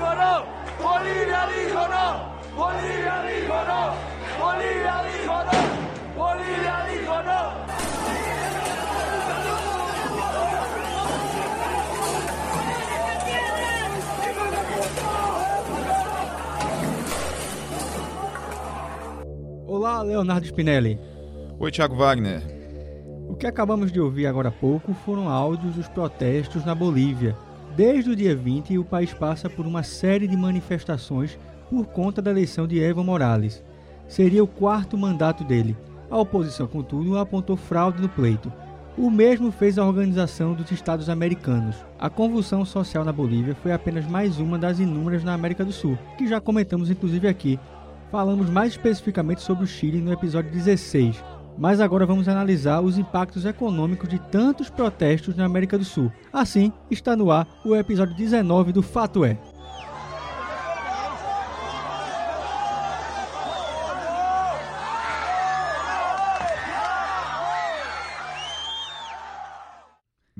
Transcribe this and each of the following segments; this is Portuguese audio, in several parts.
dijo no, Bolivia dijo no, Bolivia dijo no, Bolivia dijo no, Bolivia dijo no. Olá, Leonardo Spinelli. Oi, Thiago Wagner. O que acabamos de ouvir agora há pouco foram áudios dos protestos na Bolívia. Desde o dia 20, o país passa por uma série de manifestações por conta da eleição de Evo Morales. Seria o quarto mandato dele. A oposição, contudo, apontou fraude no pleito. O mesmo fez a Organização dos Estados Americanos. A convulsão social na Bolívia foi apenas mais uma das inúmeras na América do Sul, que já comentamos inclusive aqui. Falamos mais especificamente sobre o Chile no episódio 16, mas agora vamos analisar os impactos econômicos de tantos protestos na América do Sul. Assim, está no ar o episódio 19 do Fato É.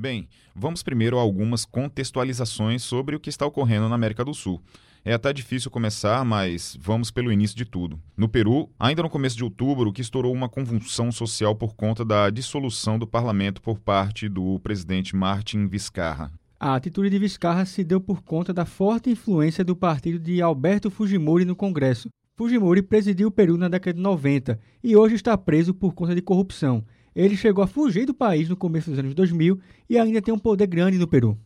Bem, vamos primeiro a algumas contextualizações sobre o que está ocorrendo na América do Sul. É até difícil começar, mas vamos pelo início de tudo. No Peru, ainda no começo de outubro, que estourou uma convulsão social por conta da dissolução do parlamento por parte do presidente Martin Vizcarra. A atitude de Vizcarra se deu por conta da forte influência do partido de Alberto Fujimori no Congresso. Fujimori presidiu o Peru na década de 90 e hoje está preso por conta de corrupção. Ele chegou a fugir do país no começo dos anos 2000 e ainda tem um poder grande no Peru.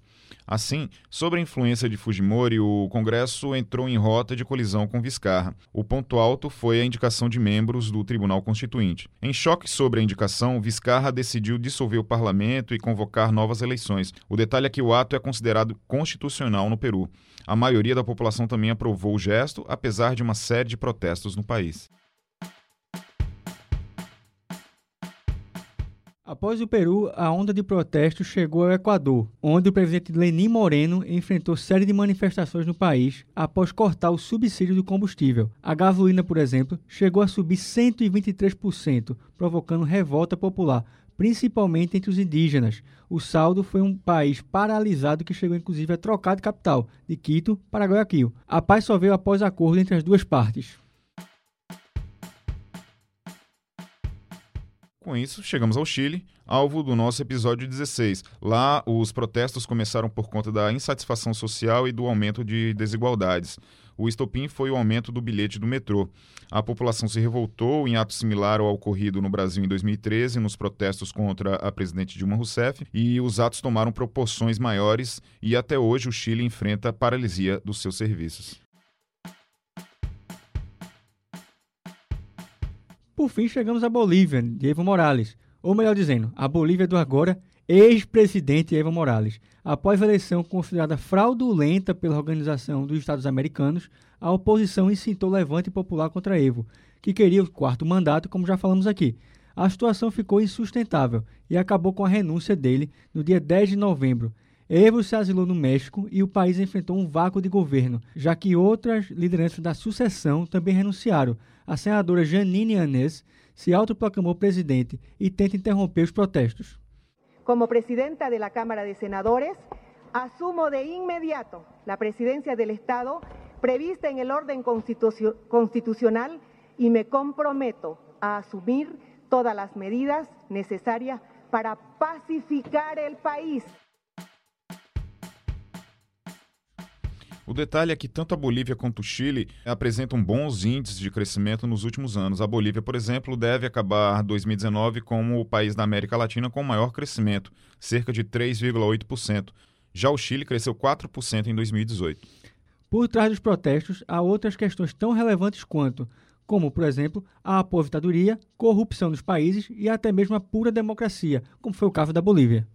Assim, sobre a influência de Fujimori, o Congresso entrou em rota de colisão com Vizcarra. O ponto alto foi a indicação de membros do Tribunal Constituinte. Em choque sobre a indicação, Vizcarra decidiu dissolver o parlamento e convocar novas eleições. O detalhe é que o ato é considerado constitucional no Peru. A maioria da população também aprovou o gesto, apesar de uma série de protestos no país. Após o Peru, a onda de protestos chegou ao Equador, onde o presidente Lenin Moreno enfrentou série de manifestações no país após cortar o subsídio do combustível. A gasolina, por exemplo, chegou a subir 123%, provocando revolta popular, principalmente entre os indígenas. O saldo foi um país paralisado que chegou inclusive a trocar de capital, de Quito para Guayaquil. A paz só veio após acordo entre as duas partes. Com isso, chegamos ao Chile, alvo do nosso episódio 16. Lá, os protestos começaram por conta da insatisfação social e do aumento de desigualdades. O estopim foi o aumento do bilhete do metrô. A população se revoltou em ato similar ao ocorrido no Brasil em 2013, nos protestos contra a presidente Dilma Rousseff, e os atos tomaram proporções maiores e até hoje o Chile enfrenta paralisia dos seus serviços. Por fim, chegamos à Bolívia, de Evo Morales. Ou melhor dizendo, a Bolívia do agora ex-presidente Evo Morales. Após a eleição considerada fraudulenta pela Organização dos Estados Americanos, a oposição incitou levante popular contra Evo, que queria o quarto mandato, como já falamos aqui. A situação ficou insustentável e acabou com a renúncia dele no dia 10 de novembro. Evo se asilou no México e o país enfrentou um vácuo de governo, já que outras lideranças da sucessão também renunciaram. A senadora Janine Anés se autoproclamou presidente e tenta interromper os protestos. Como presidenta de la Cámara de Senadores, asumo de inmediato la presidencia del Estado prevista en el orden constitu constitucional y me comprometo a asumir todas las medidas necesarias para pacificar el país. O detalhe é que tanto a Bolívia quanto o Chile apresentam bons índices de crescimento nos últimos anos. A Bolívia, por exemplo, deve acabar 2019 como o país da América Latina com maior crescimento, cerca de 3,8%. Já o Chile cresceu 4% em 2018. Por trás dos protestos, há outras questões tão relevantes quanto, como, por exemplo, a aposentadoria, corrupção nos países e até mesmo a pura democracia, como foi o caso da Bolívia.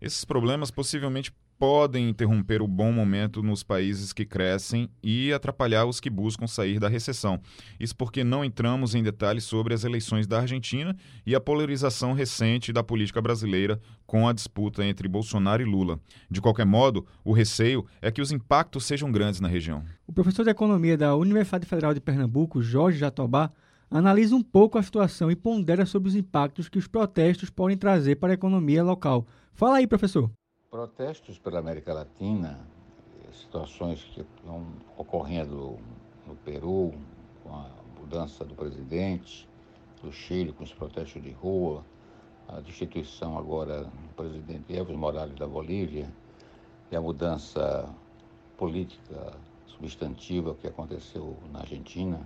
Esses problemas possivelmente podem interromper o bom momento nos países que crescem e atrapalhar os que buscam sair da recessão. Isso porque não entramos em detalhes sobre as eleições da Argentina e a polarização recente da política brasileira com a disputa entre Bolsonaro e Lula. De qualquer modo, o receio é que os impactos sejam grandes na região. O professor de Economia da Universidade Federal de Pernambuco, Jorge Jatobá, analisa um pouco a situação e pondera sobre os impactos que os protestos podem trazer para a economia local. Fala aí, professor protestos pela América Latina situações que estão ocorrendo no Peru, com a mudança do presidente, do Chile com os protestos de rua, a destituição agora do presidente Evo Morales da Bolívia e a mudança política substantiva que aconteceu na Argentina,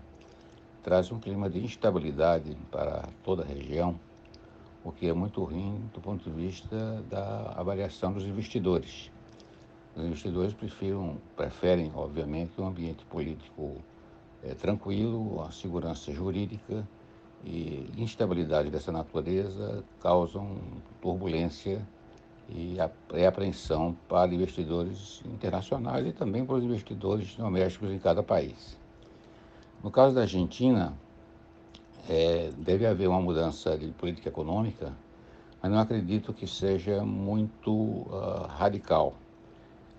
traz um clima de instabilidade para toda a região, o que é muito ruim do ponto de vista da avaliação dos investidores. Os investidores prefiram, preferem, obviamente, um ambiente político é, tranquilo, a segurança jurídica e instabilidade dessa natureza causam turbulência e apreensão para investidores internacionais e também para os investidores domésticos em cada país. No caso da Argentina, é, deve haver uma mudança de política econômica, mas não acredito que seja muito uh, radical.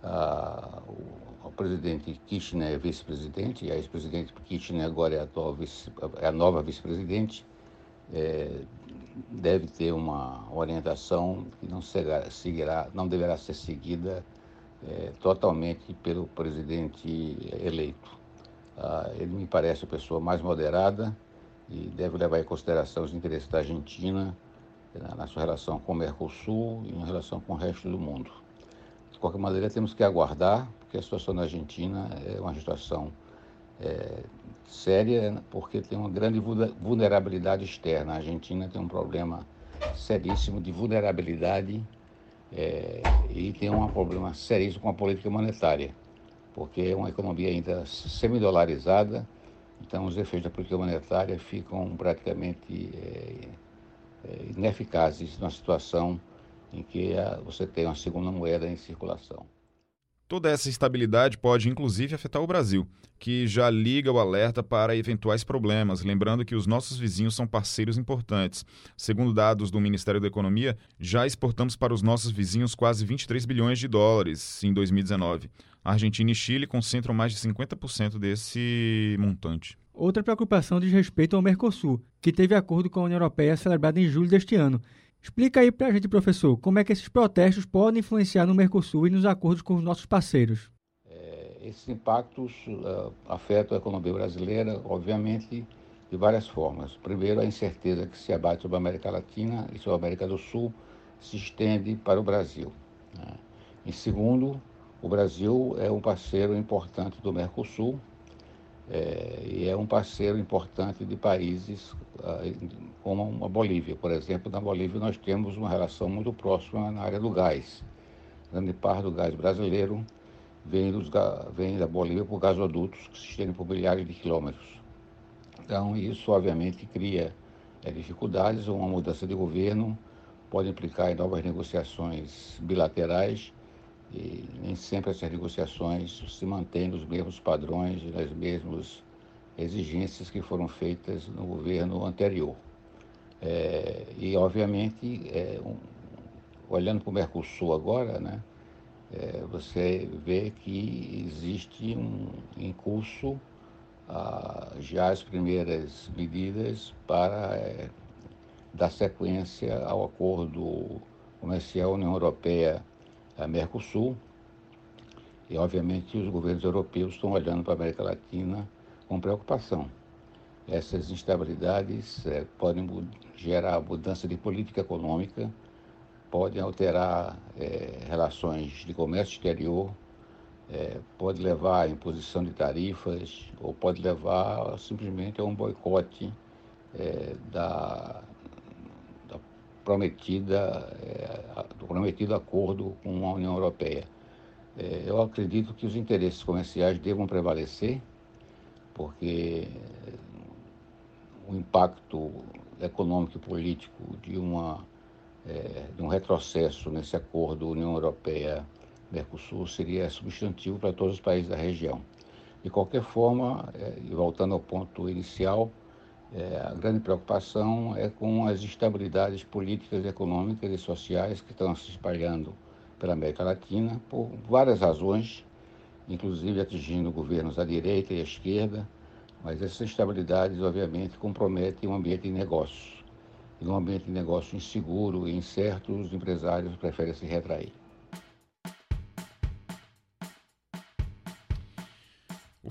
Uh, o, o, presidente Kirchner é vice-presidente, e a ex-presidente Kirchner agora é a, vice, é a nova vice-presidente, é, deve ter uma orientação que não, será, seguirá, não deverá ser seguida é, totalmente pelo presidente eleito. Ah, ele me parece a pessoa mais moderada e deve levar em consideração os interesses da Argentina na, sua relação com o Mercosul e em relação com o resto do mundo. De qualquer maneira, temos que aguardar, porque a situação na Argentina é uma situação é, séria, porque tem uma grande vulnerabilidade externa. A Argentina tem um problema seríssimo de vulnerabilidade é, e tem um problema seríssimo com a política monetária, porque é uma economia ainda semidolarizada, então os efeitos da política monetária ficam praticamente é, é, ineficazes numa situação em que a, você tem uma segunda moeda em circulação. Toda essa instabilidade pode inclusive afetar o Brasil, que já liga o alerta para eventuais problemas, lembrando que os nossos vizinhos são parceiros importantes. Segundo dados do Ministério da Economia, já exportamos para os nossos vizinhos quase 23 bilhões de dólares em 2019. Argentina e Chile concentram mais de 50% desse montante. Outra preocupação diz respeito ao Mercosul, que teve acordo com a União Europeia celebrado em julho deste ano Explica aí para a gente, professor, como é que esses protestos podem influenciar no Mercosul e nos acordos com os nossos parceiros. É, esses impactos uh, afetam a economia brasileira, obviamente, de várias formas. Primeiro, a incerteza que se abate sobre a América Latina e sobre a América do Sul se estende para o Brasil. Né? Em segundo, o Brasil é um parceiro importante do Mercosul, é, e é um parceiro importante de países uh, como a Bolívia. Por exemplo, na Bolívia nós temos uma relação muito próxima na área do gás. Grande parte do gás brasileiro vem, dos, vem da Bolívia por gasodutos que se estendem por milhares de quilômetros. Então, isso obviamente cria é, dificuldades, uma mudança de governo pode implicar em novas negociações bilaterais e nem sempre essas negociações se mantêm nos mesmos padrões e nas mesmas exigências que foram feitas no governo anterior. É, e, obviamente, é, um, olhando para o Mercosul agora, né, é, você vê que existe um, em curso ah, já as primeiras medidas para é, dar sequência ao acordo comercial União Europeia Mercosul. E, obviamente, os governos europeus estão olhando para a América Latina com preocupação. Essas instabilidades é, podem gerar mudança de política econômica, podem alterar é, relações de comércio exterior, é, pode levar à imposição de tarifas ou pode levar simplesmente a um boicote da, prometida, é, do prometido acordo com a União Europeia. É, eu acredito que os interesses comerciais devam prevalecer, porque o impacto econômico e político de, uma, é, de um retrocesso nesse acordo União Europeia-Mercosul seria substantivo para todos os países da região. De qualquer forma, é, e voltando ao ponto inicial, é, a grande preocupação é com as instabilidades políticas, econômicas e sociais que estão se espalhando pela América Latina por várias razões, inclusive atingindo governos à direita e à esquerda, mas essas instabilidades, obviamente, comprometem o ambiente de negócios. E num ambiente de negócio inseguro e incerto, os empresários preferem se retrair.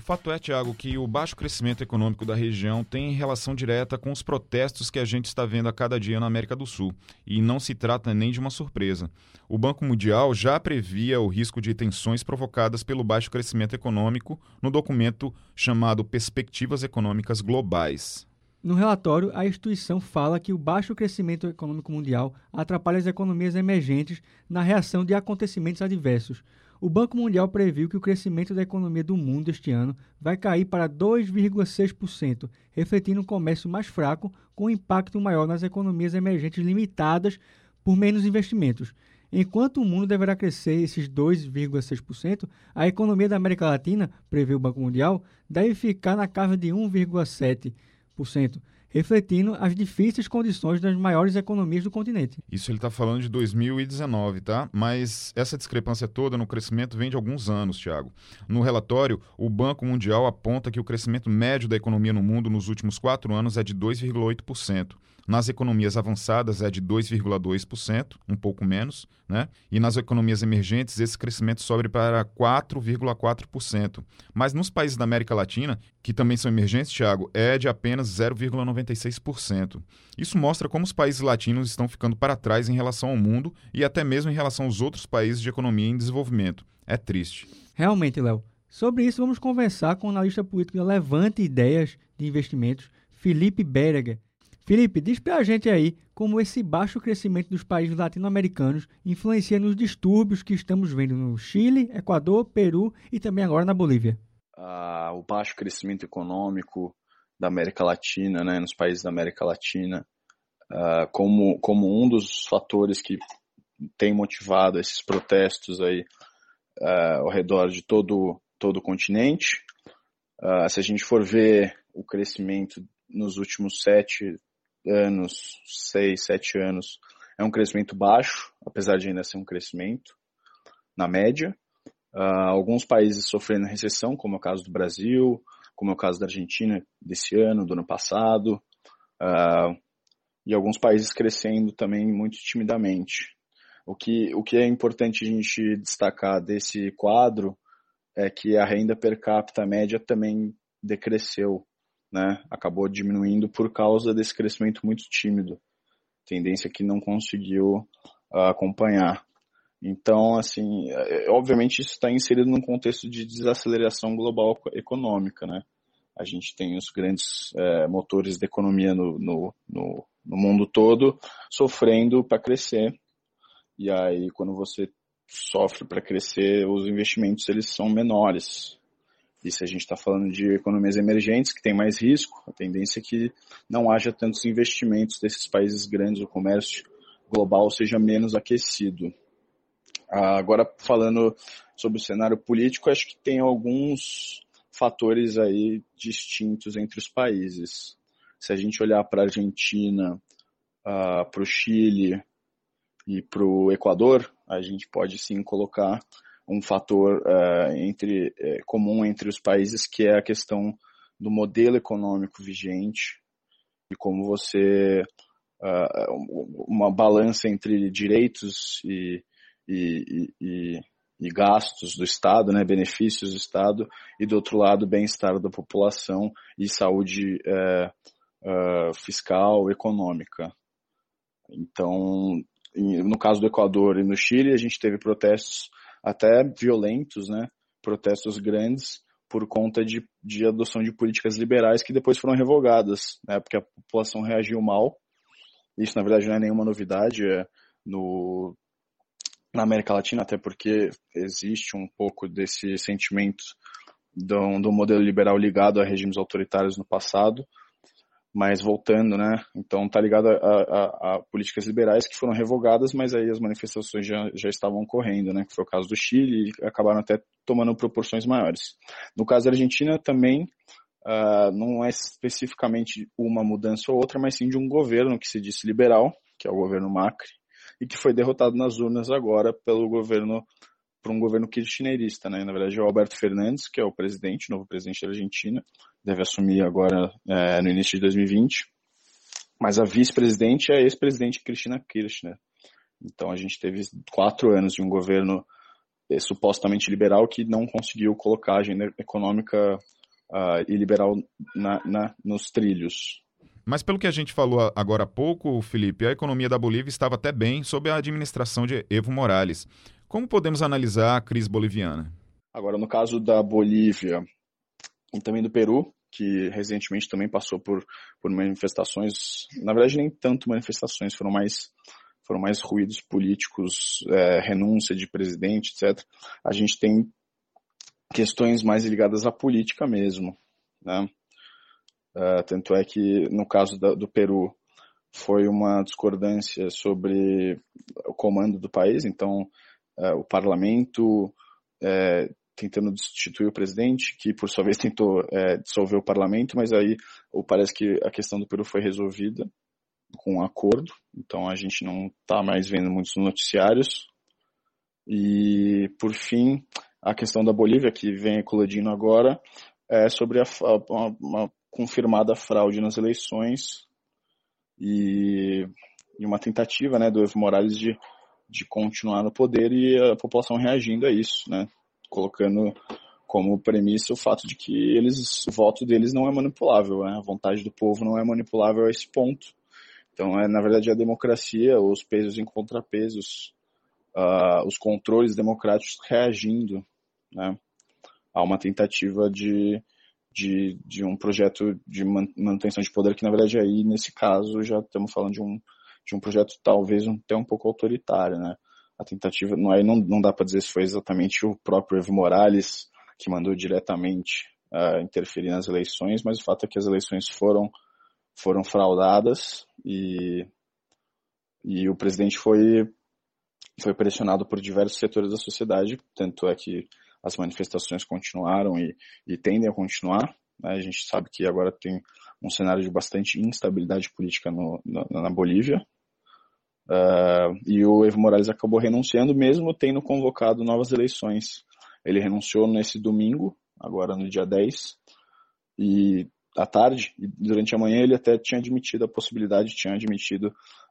Fato é, Tiago, que o baixo crescimento econômico da região tem relação direta com os protestos que a gente está vendo a cada dia na América do Sul. E não se trata nem de uma surpresa. O Banco Mundial já previa o risco de tensões provocadas pelo baixo crescimento econômico no documento chamado Perspectivas Econômicas Globais. No relatório, a instituição fala que o baixo crescimento econômico mundial atrapalha as economias emergentes na reação de acontecimentos adversos o Banco Mundial previu que o crescimento da economia do mundo este ano vai cair para 2,6%, refletindo um comércio mais fraco, com impacto maior nas economias emergentes limitadas por menos investimentos. Enquanto o mundo deverá crescer esses 2,6%, a economia da América Latina, prevê o Banco Mundial, deve ficar na casa de 1,7% refletindo as difíceis condições das maiores economias do continente. Isso ele está falando de 2019, tá? Mas essa discrepância toda no crescimento vem de alguns anos, Tiago. No relatório, o Banco Mundial aponta que o crescimento médio da economia no mundo nos últimos quatro anos é de 2,8%. Nas economias avançadas é de 2,2%, um pouco menos, né? E nas economias emergentes esse crescimento sobe para 4,4%. Mas nos países da América Latina, que também são emergentes, Thiago, é de apenas 0,96%. Isso mostra como os países latinos estão ficando para trás em relação ao mundo e até mesmo em relação aos outros países de economia em desenvolvimento. É triste. Realmente, Léo. Sobre isso, vamos conversar com o analista político da Levante Ideias de Investimentos, Felipe Bereger, Felipe, diz para a gente aí como esse baixo crescimento dos países latino-americanos influencia nos distúrbios que estamos vendo no Chile, Equador, Peru e também agora na Bolívia. Ah, o baixo crescimento econômico da América Latina, né, nos países da América Latina, ah, como, como um dos fatores que tem motivado esses protestos aí ah, ao redor de todo, todo o continente. Ah, se a gente for ver o crescimento nos últimos sete, anos, seis, sete anos, é um crescimento baixo, apesar de ainda ser um crescimento na média. Uh, alguns países sofrendo recessão, como é o caso do Brasil, como é o caso da Argentina desse ano, do ano passado, uh, e alguns países crescendo também muito timidamente. O que, o que é importante a gente destacar desse quadro é que a renda per capita média também decresceu né, acabou diminuindo por causa desse crescimento muito tímido, tendência que não conseguiu uh, acompanhar. Então, assim, é, obviamente isso está inserido num contexto de desaceleração global econômica, né? A gente tem os grandes é, motores da economia no, no, no, no mundo todo sofrendo para crescer. E aí, quando você sofre para crescer, os investimentos eles são menores. E se a gente está falando de economias emergentes, que tem mais risco, a tendência é que não haja tantos investimentos desses países grandes, o comércio global seja menos aquecido. Agora, falando sobre o cenário político, acho que tem alguns fatores aí distintos entre os países. Se a gente olhar para a Argentina, uh, para o Chile e para o Equador, a gente pode sim colocar um fator uh, entre, uh, comum entre os países, que é a questão do modelo econômico vigente e como você uh, uma balança entre direitos e, e, e, e, gastos do Estado, né, benefícios do Estado, e do outro lado bem-estar da população e saúde fiscal, econômica. Então, no caso do Equador e no Chile, a gente teve protestos até violentos, né, protestos grandes por conta de, de adoção de políticas liberais que depois foram revogadas, né, porque a população reagiu mal. Isso, na verdade, não é nenhuma novidade é no, na América Latina, até porque existe um pouco desse sentimento do, do modelo liberal ligado a regimes autoritários no passado, mas voltando, né? Então tá ligado a, a, a, políticas liberais que foram revogadas, mas aí as manifestações já, já estavam ocorrendo, né? Que foi o caso do Chile e acabaram até tomando proporções maiores. No caso da Argentina também uh, não é especificamente uma mudança ou outra, mas sim de um governo que se disse liberal, que é o governo Macri, e que foi derrotado nas urnas agora pelo governo por um governo kirchnerista, né? Na verdade é o Alberto Fernandes, que é o presidente, novo presidente da Argentina, deve assumir agora é, no início de 2020. Mas a vice-presidente é a ex-presidente Cristina Kirchner. Então a gente teve quatro anos de um governo é, supostamente liberal que não conseguiu colocar a agenda econômica uh, e liberal na, na, nos trilhos. Mas pelo que a gente falou agora há pouco, Felipe, a economia da Bolívia estava até bem sob a administração de Evo Morales. Como podemos analisar a crise boliviana? Agora, no caso da Bolívia e também do Peru, que recentemente também passou por, por manifestações, na verdade nem tanto manifestações, foram mais foram mais ruídos políticos, é, renúncia de presidente, etc. A gente tem questões mais ligadas à política mesmo, né? Uh, tanto é que no caso da, do Peru foi uma discordância sobre o comando do país, então uh, o parlamento uh, tentando destituir o presidente, que por sua vez tentou é, dissolver o parlamento, mas aí parece que a questão do Peru foi resolvida com um acordo, então a gente não está mais vendo muitos noticiários. E, por fim, a questão da Bolívia, que vem eclodindo agora, é sobre a, a, uma confirmada fraude nas eleições e, e uma tentativa né, do Evo Morales de, de continuar no poder e a população reagindo a isso, né, colocando como premissa o fato de que eles, o voto deles não é manipulável, né, a vontade do povo não é manipulável a esse ponto. Então, é, na verdade, a democracia, os pesos em contrapesos, uh, os controles democráticos reagindo né, a uma tentativa de, de, de um projeto de manutenção de poder que, na verdade, aí, nesse caso, já estamos falando de um, de um projeto talvez até um pouco autoritário, né? A tentativa, não, aí não, não dá para dizer se foi exatamente o próprio Evo Morales que mandou diretamente uh, interferir nas eleições, mas o fato é que as eleições foram foram fraudadas e, e o presidente foi, foi pressionado por diversos setores da sociedade, tanto é que as manifestações continuaram e, e tendem a continuar. Né? A gente sabe que agora tem um cenário de bastante instabilidade política no, na, na, Bolívia. Uh, e o Evo Morales acabou renunciando, mesmo tendo convocado novas eleições. Ele renunciou nesse domingo, agora no dia 10, e à tarde, e durante a manhã ele até tinha admitido a possibilidade, tinha admitido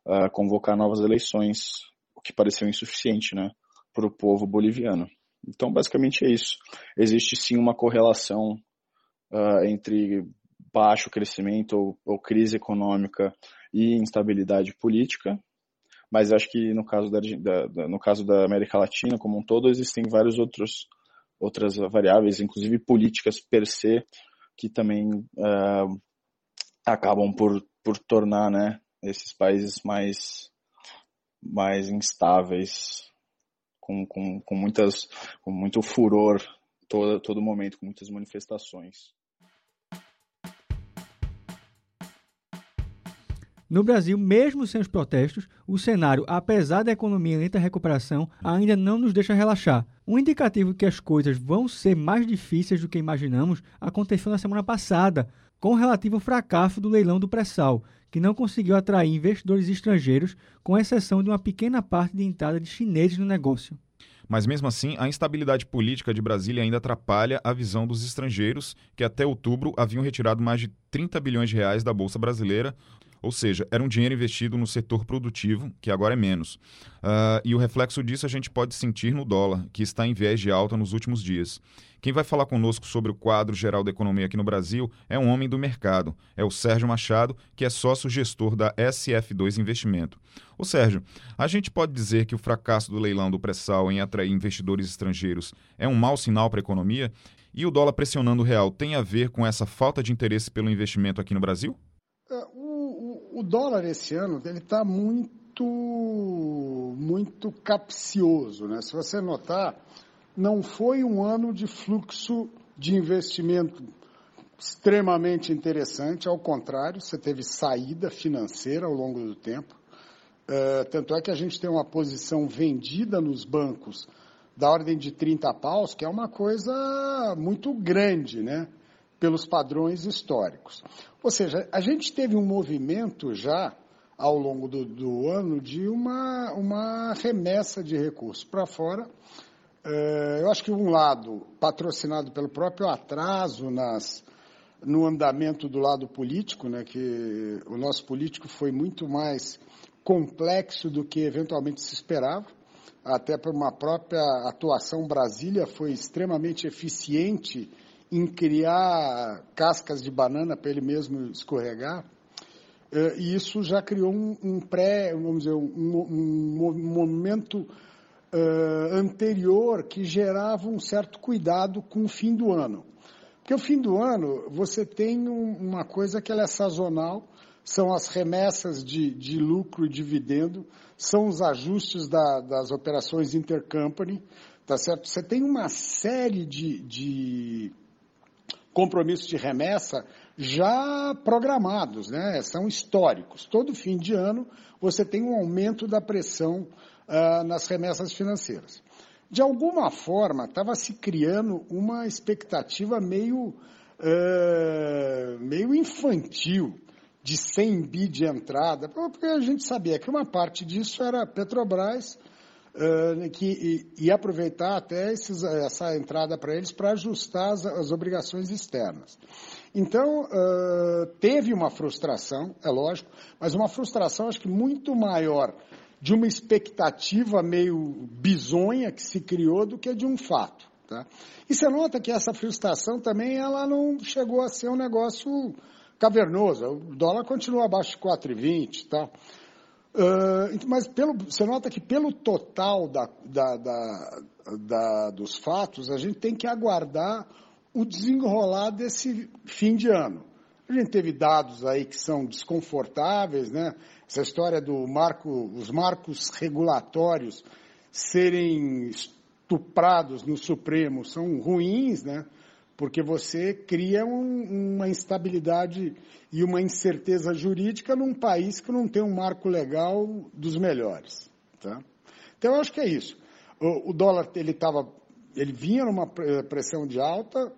uh, convocar novas eleições, o que pareceu insuficiente né, para o povo boliviano. Então, basicamente é isso. Existe sim uma correlação uh, entre baixo crescimento ou, ou, crise econômica e instabilidade política, mas acho que no caso da, da, no caso da América Latina como um todo existem vários outros outras variáveis, inclusive políticas per se, que também uh, acabam por, por tornar né, esses países mais, mais instáveis, com, com, com, muitas, com muito furor todo, todo momento, com muitas manifestações. No Brasil, mesmo sem os protestos, o cenário, apesar da economia em lenta recuperação, ainda não nos deixa relaxar. Um indicativo que as coisas vão ser mais difíceis do que imaginamos aconteceu na semana passada, com o relativo fracasso do leilão do pré-sal, que não conseguiu atrair investidores estrangeiros, com exceção de uma pequena parte de entrada de chineses no negócio. Mas mesmo assim, a instabilidade política de Brasília ainda atrapalha a visão dos estrangeiros, que até outubro haviam retirado mais de 30 bilhões de reais da Bolsa Brasileira, ou seja, era um dinheiro investido no setor produtivo, que agora é menos. Uh, e o reflexo disso a gente pode sentir no dólar, que está em viés de alta nos últimos dias. Quem vai falar conosco sobre o quadro geral da economia aqui no Brasil é um homem do mercado, é o Sérgio Machado, que é sócio-gestor da SF2 Investimento. Ô Sérgio, a gente pode dizer que o fracasso do leilão do pré-sal em atrair investidores estrangeiros é um mau sinal para a economia? E o dólar pressionando o real tem a ver com essa falta de interesse pelo investimento aqui no Brasil? O dólar esse ano ele está muito, muito capcioso. Né? Se você notar, não foi um ano de fluxo de investimento extremamente interessante, ao contrário, você teve saída financeira ao longo do tempo. Uh, tanto é que a gente tem uma posição vendida nos bancos da ordem de 30 paus, que é uma coisa muito grande, né? Pelos padrões históricos. Ou seja, a gente teve um movimento já ao longo do, do ano de uma, uma remessa de recursos para fora. É, eu acho que um lado patrocinado pelo próprio atraso nas, no andamento do lado político, né, que o nosso político foi muito mais complexo do que eventualmente se esperava, até por uma própria atuação Brasília foi extremamente eficiente em criar cascas de banana para ele mesmo escorregar. Uh, e isso já criou um, um pré, vamos dizer, um, um, momento uh, anterior que gerava um certo cuidado com o fim do ano. Porque o fim do ano, você tem uma coisa que é sazonal, são as remessas de, de lucro e dividendo, são os ajustes da, das operações intercompany, tá certo? Você tem uma série de, de compromissos de remessa já programados, né? São históricos. Todo fim de ano você tem um aumento da pressão uh, nas remessas financeiras de alguma forma, estava se criando uma expectativa meio, uh, meio infantil de 100 bi de entrada, porque a gente sabia que uma parte disso era Petrobras, que ia aproveitar até esses, essa entrada para eles para ajustar as, as, obrigações externas. Então, uh, teve uma frustração, é lógico, mas uma frustração acho que muito maior de uma expectativa meio bizonha que se criou do que de um fato. Tá? E você nota que essa frustração também ela não chegou a ser um negócio cavernoso. O dólar continua abaixo de 4,20 tá? Uh, mas pelo, você nota que pelo total da, da, da, dos fatos, a gente tem que aguardar o desenrolar desse fim de ano. A gente teve dados aí que são desconfortáveis, né? Essa história do marco, os marcos regulatórios serem estuprados no Supremo são ruins, né? Porque você cria um, uma instabilidade e uma incerteza jurídica num país que não tem um marco legal dos melhores, tá? Então eu acho que é isso. O, o dólar ele estava, ele vinha numa pressão de alta,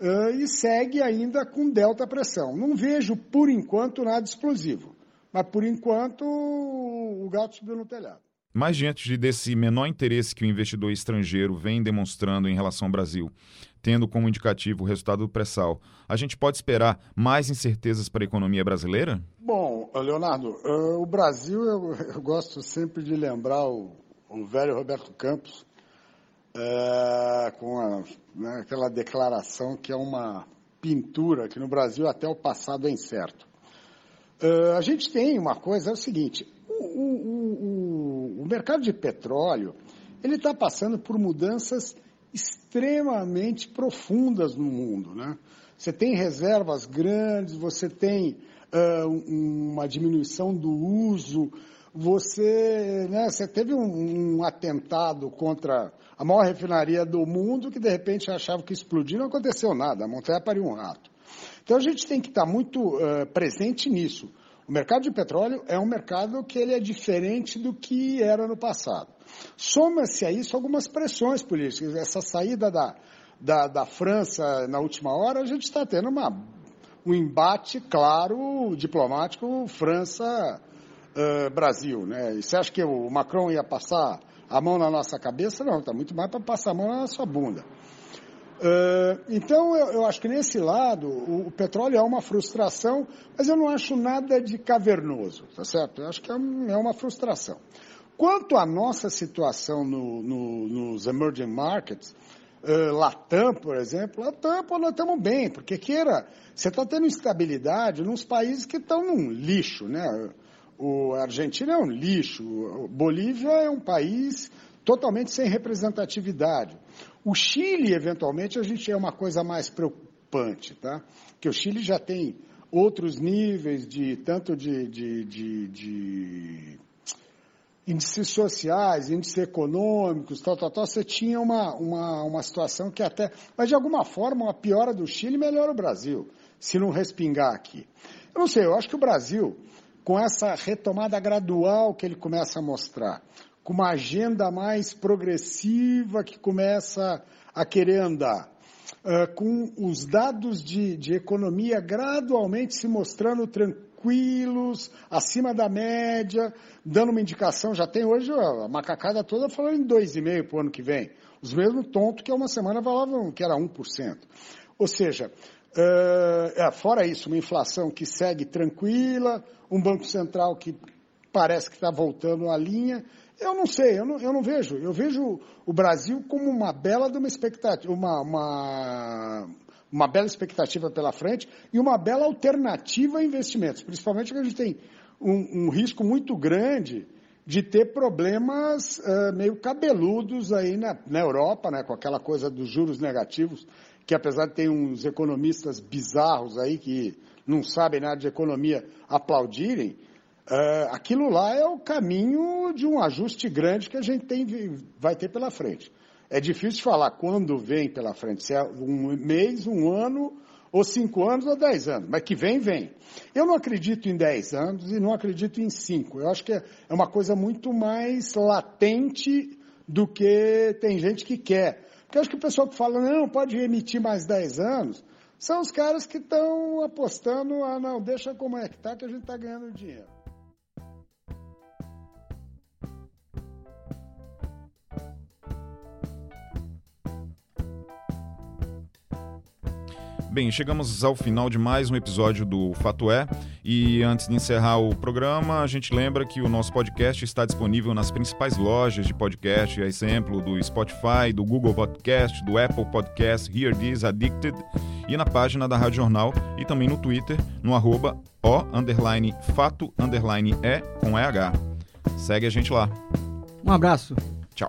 uh, e segue ainda com delta pressão. Não vejo, por enquanto, nada explosivo. Mas, por enquanto, o gato subiu no telhado. Mas diante desse menor interesse que o investidor estrangeiro vem demonstrando em relação ao Brasil, tendo como indicativo o resultado do pré-sal, a gente pode esperar mais incertezas para a economia brasileira? Bom, Leonardo, uh, o Brasil, eu, eu, gosto sempre de lembrar o, o velho Roberto Campos, é, com a, né, aquela declaração que é uma pintura, que no Brasil até o passado é incerto. É, a gente tem uma coisa, é o seguinte, o, o, o mercado de petróleo, ele está passando por mudanças extremamente profundas no mundo, né? Você tem reservas grandes, você tem uh, uma diminuição do uso, você, né, você teve um, um, atentado contra a maior refinaria do mundo que de repente achava que explodir, não aconteceu nada, a montanha pariu um rato. Então a gente tem que estar muito uh, presente nisso. O mercado de petróleo é um mercado que ele é diferente do que era no passado. Soma-se a isso algumas pressões políticas. Essa saída da, da, da França na última hora, a gente está tendo uma, um embate claro diplomático França uh, Brasil, né? Você acha que o Macron ia passar a mão na nossa cabeça? Não, está muito mais para passar a mão na sua bunda. Uh, então, eu, eu, acho que nesse lado, o, o, petróleo é uma frustração, mas eu não acho nada de cavernoso, tá certo? Eu acho que é, é uma frustração. Quanto à nossa situação no, no, nos emerging markets, uh, Latam, por exemplo, Latam, pô, nós estamos bem, porque queira, você está tendo instabilidade nos países que estão num lixo, né? O a Argentina é um lixo, Bolívia é um país totalmente sem representatividade. O Chile, eventualmente, a gente é uma coisa mais preocupante, tá? Que o Chile já tem outros níveis de tanto de, de, de, de índices sociais, índices econômicos, tal, tal, tal, você tinha uma, uma, uma situação que até. Mas de alguma forma, a piora do Chile melhora o Brasil, se não respingar aqui. Eu não sei, eu acho que o Brasil com essa retomada gradual que ele começa a mostrar, com uma agenda mais progressiva que começa a querer andar, uh, com os dados de, de economia gradualmente se mostrando tranquilos, acima da média, dando uma indicação, já tem hoje a macacada toda falando em 2,5% para o ano que vem. Os mesmos tontos que há uma semana falavam que era 1%. Ou seja, Uh, fora isso, uma inflação que segue tranquila, um Banco Central que parece que está voltando à linha. Eu não sei, eu não, eu não, vejo. Eu vejo o Brasil como uma bela de uma expectativa, uma, uma, uma bela expectativa pela frente e uma bela alternativa a investimentos, principalmente porque a gente tem um, um risco muito grande de ter problemas uh, meio cabeludos aí na, na Europa, né, com aquela coisa dos juros negativos, que apesar de ter uns economistas bizarros aí que não sabem nada de economia aplaudirem, uh, aquilo lá é o caminho de um ajuste grande que a gente tem, vai ter pela frente. É difícil falar quando vem pela frente, se é um mês, um ano, ou cinco anos ou dez anos, mas que vem, vem. Eu não acredito em dez anos e não acredito em cinco. Eu acho que é uma coisa muito mais latente do que tem gente que quer. Porque eu acho que o pessoal que fala, não, pode emitir mais dez anos, são os caras que estão apostando, ah, não, deixa como é que está, que a gente está ganhando dinheiro. Bem, chegamos ao final de mais um episódio do Fato É. E antes de encerrar o programa, a gente lembra que o nosso podcast está disponível nas principais lojas de podcast, exemplo do Spotify, do Google Podcast, do Apple Podcast, Hear This, Addicted, e na página da Rádio Jornal e também no Twitter, no arroba o underline fato underline é com EH. Segue a gente lá. Um abraço. Tchau.